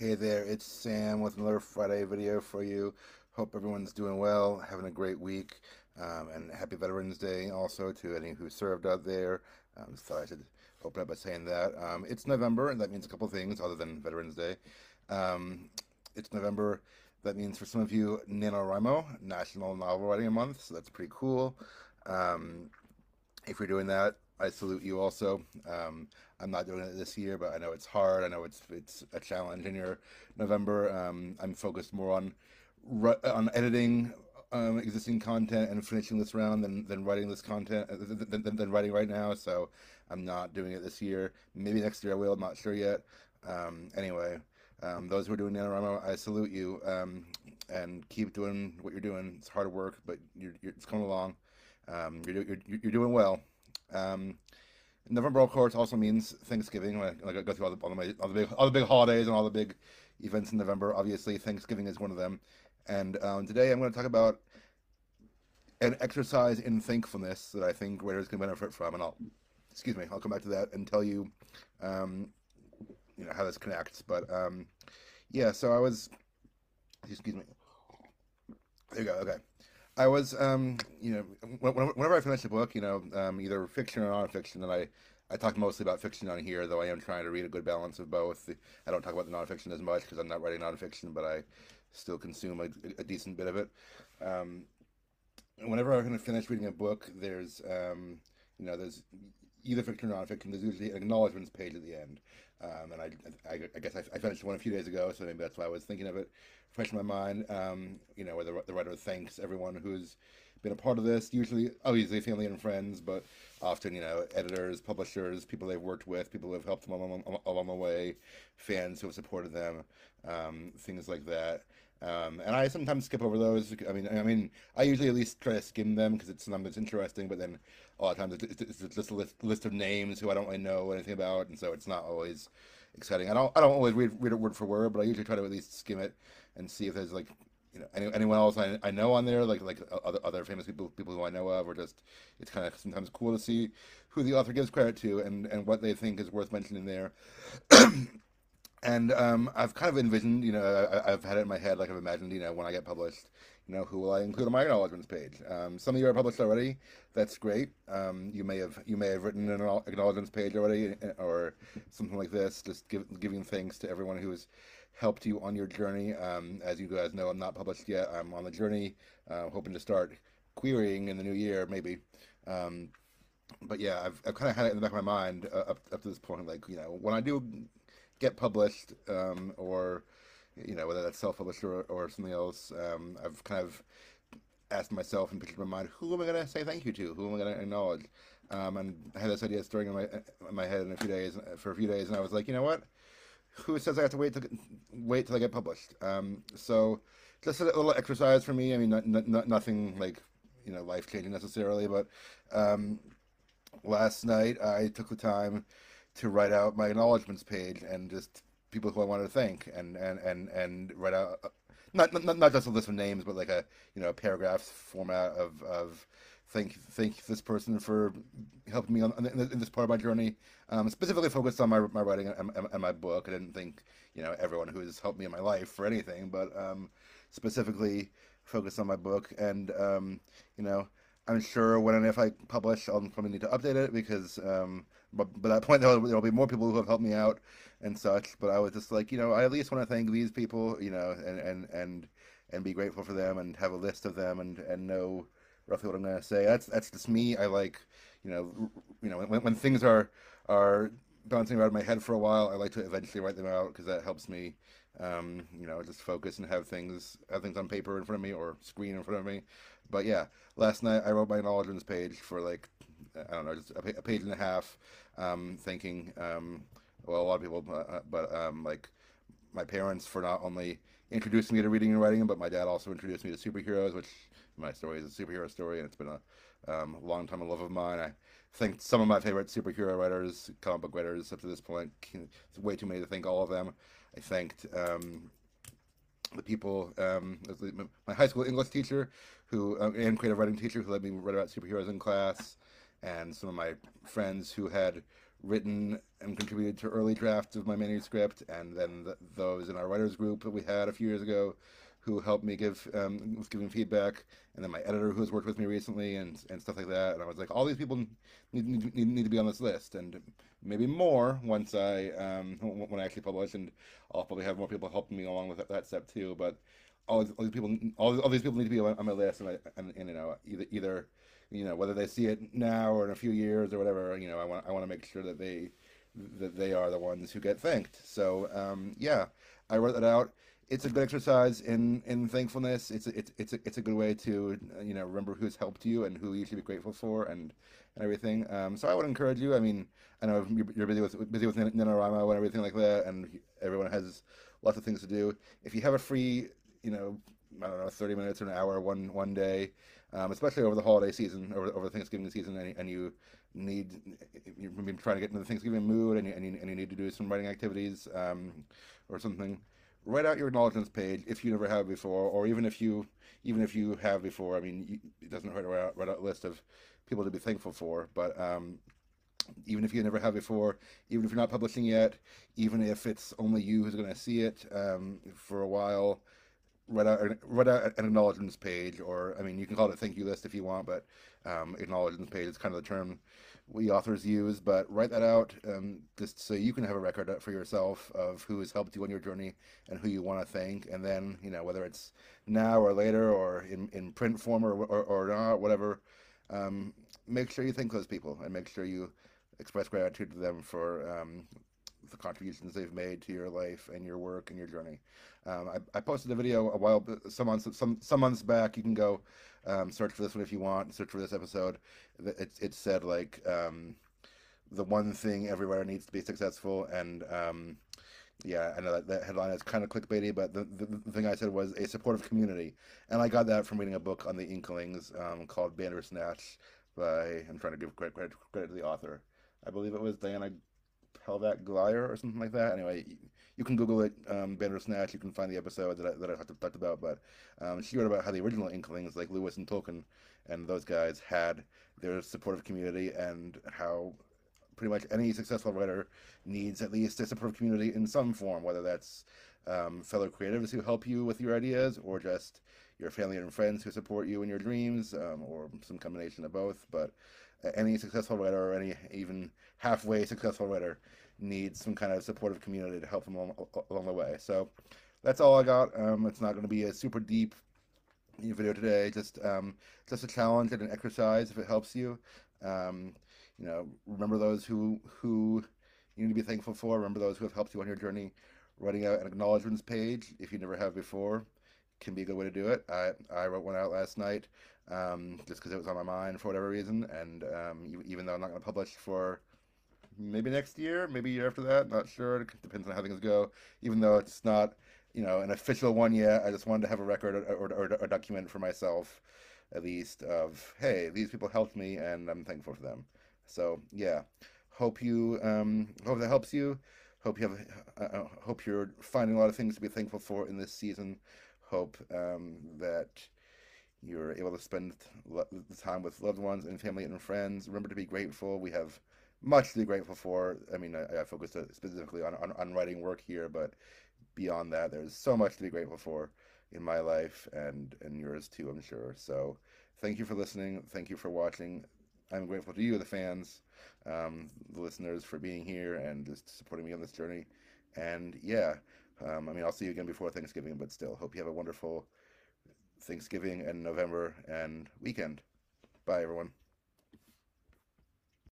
Hey there, it's Sam with another Friday video for you. Hope everyone's doing well, having a great week, um, and happy Veterans Day also to any who served out there. Um, thought I should open up by saying that. Um, it's November, and that means a couple things other than Veterans Day. Um, it's November, that means for some of you, NaNoWriMo, National Novel Writing Month, so that's pretty cool. Um, if you're doing that, I salute you also. Um, I'm not doing it this year, but I know it's hard. I know it's it's a challenge in your November. Um, I'm focused more on on editing um, existing content and finishing this round than, than writing this content uh, than, than, than, writing right now. So I'm not doing it this year. Maybe next year I will. I'm not sure yet. Um, anyway, um, those who are doing NaNoWriMo, I salute you um, and keep doing what you're doing. It's hard work, but you're, you're, it's coming along. You're, you're, you're doing well. Um, November, of course, also means Thanksgiving. Like I go through all the, all the, all the big all the big holidays and all the big events in November. Obviously, Thanksgiving is one of them. And um, today, I'm going to talk about an exercise in thankfulness that I think writers can benefit from. And I'll, excuse me, I'll come back to that and tell you, um, you know, how this connects. But um, yeah, so I was, excuse me. There you go. Okay. I was, um, you know, whenever I finish a book, you know, um, either fiction or nonfiction, and I, I talk mostly about fiction on here, though I am trying to read a good balance of both. I don't talk about the nonfiction as much because I'm not writing nonfiction, but I still consume a, a decent bit of it. Um, whenever I'm going to finish reading a book, there's, um, you know, there's either fiction or nonfiction. There's usually an acknowledgments page at the end, um, and I, I, I guess I, I, finished one a few days ago, so maybe that's why I was thinking of it fresh in my mind. Um, you know, where the, the writer thanks everyone who's been a part of this. Usually, obviously, family and friends, but often, you know, editors, publishers, people they've worked with, people who have helped them along, along the way, fans who have supported them, um, things like that. Um, and I sometimes skip over those. I mean, I mean, I usually at least try to skim them because it's something that's interesting. But then a lot of times it's, it's just a list, list of names who I don't really know anything about, and so it's not always exciting. I don't I don't always read read it word for word, but I usually try to at least skim it and see if there's like you know any, anyone else I, I know on there, like like other other famous people people who I know of, or just it's kind of sometimes cool to see who the author gives credit to and and what they think is worth mentioning there. and um, I've kind of envisioned, you know, I, have had it in my head, like I've imagined, you know, when I get published, you know, who will I include on my acknowledgments page? Um, some of you are published already. That's great. Um, you may have you may have written an acknowledgments page already, eh, or something like this, just give, giving thanks to everyone who has helped you on your journey. Um, as you guys know, I'm not published yet. I'm on the journey, uh, hoping to start querying in the new year, maybe. Um, but yeah, I've, I've kind of had it in the back of my mind uh, up, up to this point, like, you know, when I do get published, um, or you know whether that's self-published or, or something else. Um, I've kind of asked myself and pictured in my mind, who am I going to say thank you to? Who am I going to acknowledge? Um, and I had this idea stirring in my in my head in a few days for a few days, and I was like, you know what? Who says I have to wait to wait till I get published? Um, so just a little exercise for me. I mean, not, not, nothing like you know life changing necessarily, but um, last night I took the time to write out my acknowledgments page and just people who I wanted to thank and and and and write out not not not just a list of names, but like a you know a paragraph format of of thank thank this person for helping me on, in, this part of my journey. Um, specifically focused on my my writing and, and, and, my book. I didn't think you know everyone who has helped me in my life for anything, but um, specifically focused on my book. And um, you know, I'm sure when and if I publish, I'll probably need to update it because um, but by that point there'll, there'll be more people who have helped me out and such. But I was just like, you know, I at least want to thank these people, you know, and and and and be grateful for them and have a list of them and and know roughly what I'm to say. That's that's just me. I like, you know, you know, when when things are are bouncing around my head for a while, I like to eventually write them out because that helps me, um, you know, just focus and have things have things on paper in front of me or screen in front of me. But yeah, last night I wrote my acknowledgements page for like I don't know, just a, page and a half, um, thanking um, well a lot of people, uh, but um, like my parents for not only introducing me to reading and writing, but my dad also introduced me to superheroes, which my story is a superhero story, and it's been a um, long time a love of mine. I think some of my favorite superhero writers, comic book writers, up to this point, it's way too many to thank all of them. I thanked um, the people, um, my high school English teacher, who uh, and creative writing teacher, who let me write about superheroes in class and some of my friends who had written and contributed to early drafts of my manuscript, and then the, those in our writers group that we had a few years ago who helped me give um, was giving feedback, and then my editor who has worked with me recently and and stuff like that. And I was like, all these people need need, need to be on this list, and maybe more once I um, when I actually publish, and I'll probably have more people helping me along with that, that step too. But all, all these people, all, all these people need to be on, on my list, and, I, and, and you know either either you know whether they see it now or in a few years or whatever. You know, I want I want to make sure that they that they are the ones who get thanked. So um, yeah, I wrote that out it's a good exercise in in thankfulness. It's it's it's a, it's a good way to you know remember who's helped you and who you should be grateful for and and everything. Um, so I would encourage you. I mean, I know you're busy with busy with NaNoWriMo and everything like that, and everyone has lots of things to do. If you have a free, you know, I don't know, thirty minutes or an hour one one day, um, especially over the holiday season, over over the Thanksgiving season, and, and you need you've been trying to get into the Thanksgiving mood, and you, and you, and you need to do some writing activities um, or something write out your acknowledgments page if you never have before, or even if you even if you have before. I mean, you, it doesn't hurt to write out, write out a list of people to be thankful for. But um, even if you never have before, even if you're not publishing yet, even if it's only you who's going to see it um, for a while, write out write out an acknowledgments page, or I mean, you can call it a thank you list if you want, but um, acknowledgments page is kind of the term we authors use, but write that out um, just so you can have a record for yourself of who has helped you on your journey and who you want to thank. And then, you know, whether it's now or later or in, in print form or, or, or not, whatever, um, make sure you thank those people and make sure you express gratitude to them for um, the contributions they've made to your life and your work and your journey. Um, I, I, posted a video a while, some months, some some months back. You can go um, search for this one if you want. Search for this episode. It it said like um, the one thing everywhere needs to be successful, and um, yeah, I know that, that headline is kind of clickbaity, but the, the, the, thing I said was a supportive community, and I got that from reading a book on the Inklings um, called Bandersnatch by I'm trying to give credit, credit, credit to the author. I believe it was Diana Pavlac Glyer or something like that. Anyway, you can Google it, um, Bandersnatch. You can find the episode that I, that I talked about. But um, she wrote about how the original Inklings, like Lewis and Tolkien, and those guys had their supportive community, and how pretty much any successful writer needs at least a supportive community in some form, whether that's um, fellow creatives who help you with your ideas, or just your family and friends who support you in your dreams, um, or some combination of both. But any successful writer, or any even halfway successful writer, needs some kind of supportive community to help them along, along the way. So that's all I got. Um, it's not going to be a super deep video today. Just um, just a challenge and an exercise if it helps you. Um, you know, remember those who who you need to be thankful for. Remember those who have helped you on your journey. Writing out an acknowledgments page if you never have before can be a good way to do it. I I wrote one out last night um, just because it was on my mind for whatever reason, and um, even though I'm not going to publish for maybe next year, maybe year after that. Not sure. It depends on how things go. Even though it's not, you know, an official one yet, I just wanted to have a record or, or, or a document for myself, at least, of hey, these people helped me, and I'm thankful for them. So yeah, hope you um, hope that helps you. Hope you have. Uh, uh hope you're finding a lot of things to be thankful for in this season. Hope um, that you're able to spend the time with loved ones and family and friends. Remember to be grateful. We have much to be grateful for. I mean, I, I focused specifically on, on, on writing work here, but beyond that, there's so much to be grateful for in my life and and yours too, I'm sure. So, thank you for listening. Thank you for watching. I'm grateful to you, the fans, um, the listeners, for being here and just supporting me on this journey. And yeah, um, I mean, I'll see you again before Thanksgiving, but still, hope you have a wonderful Thanksgiving and November and weekend. Bye, everyone.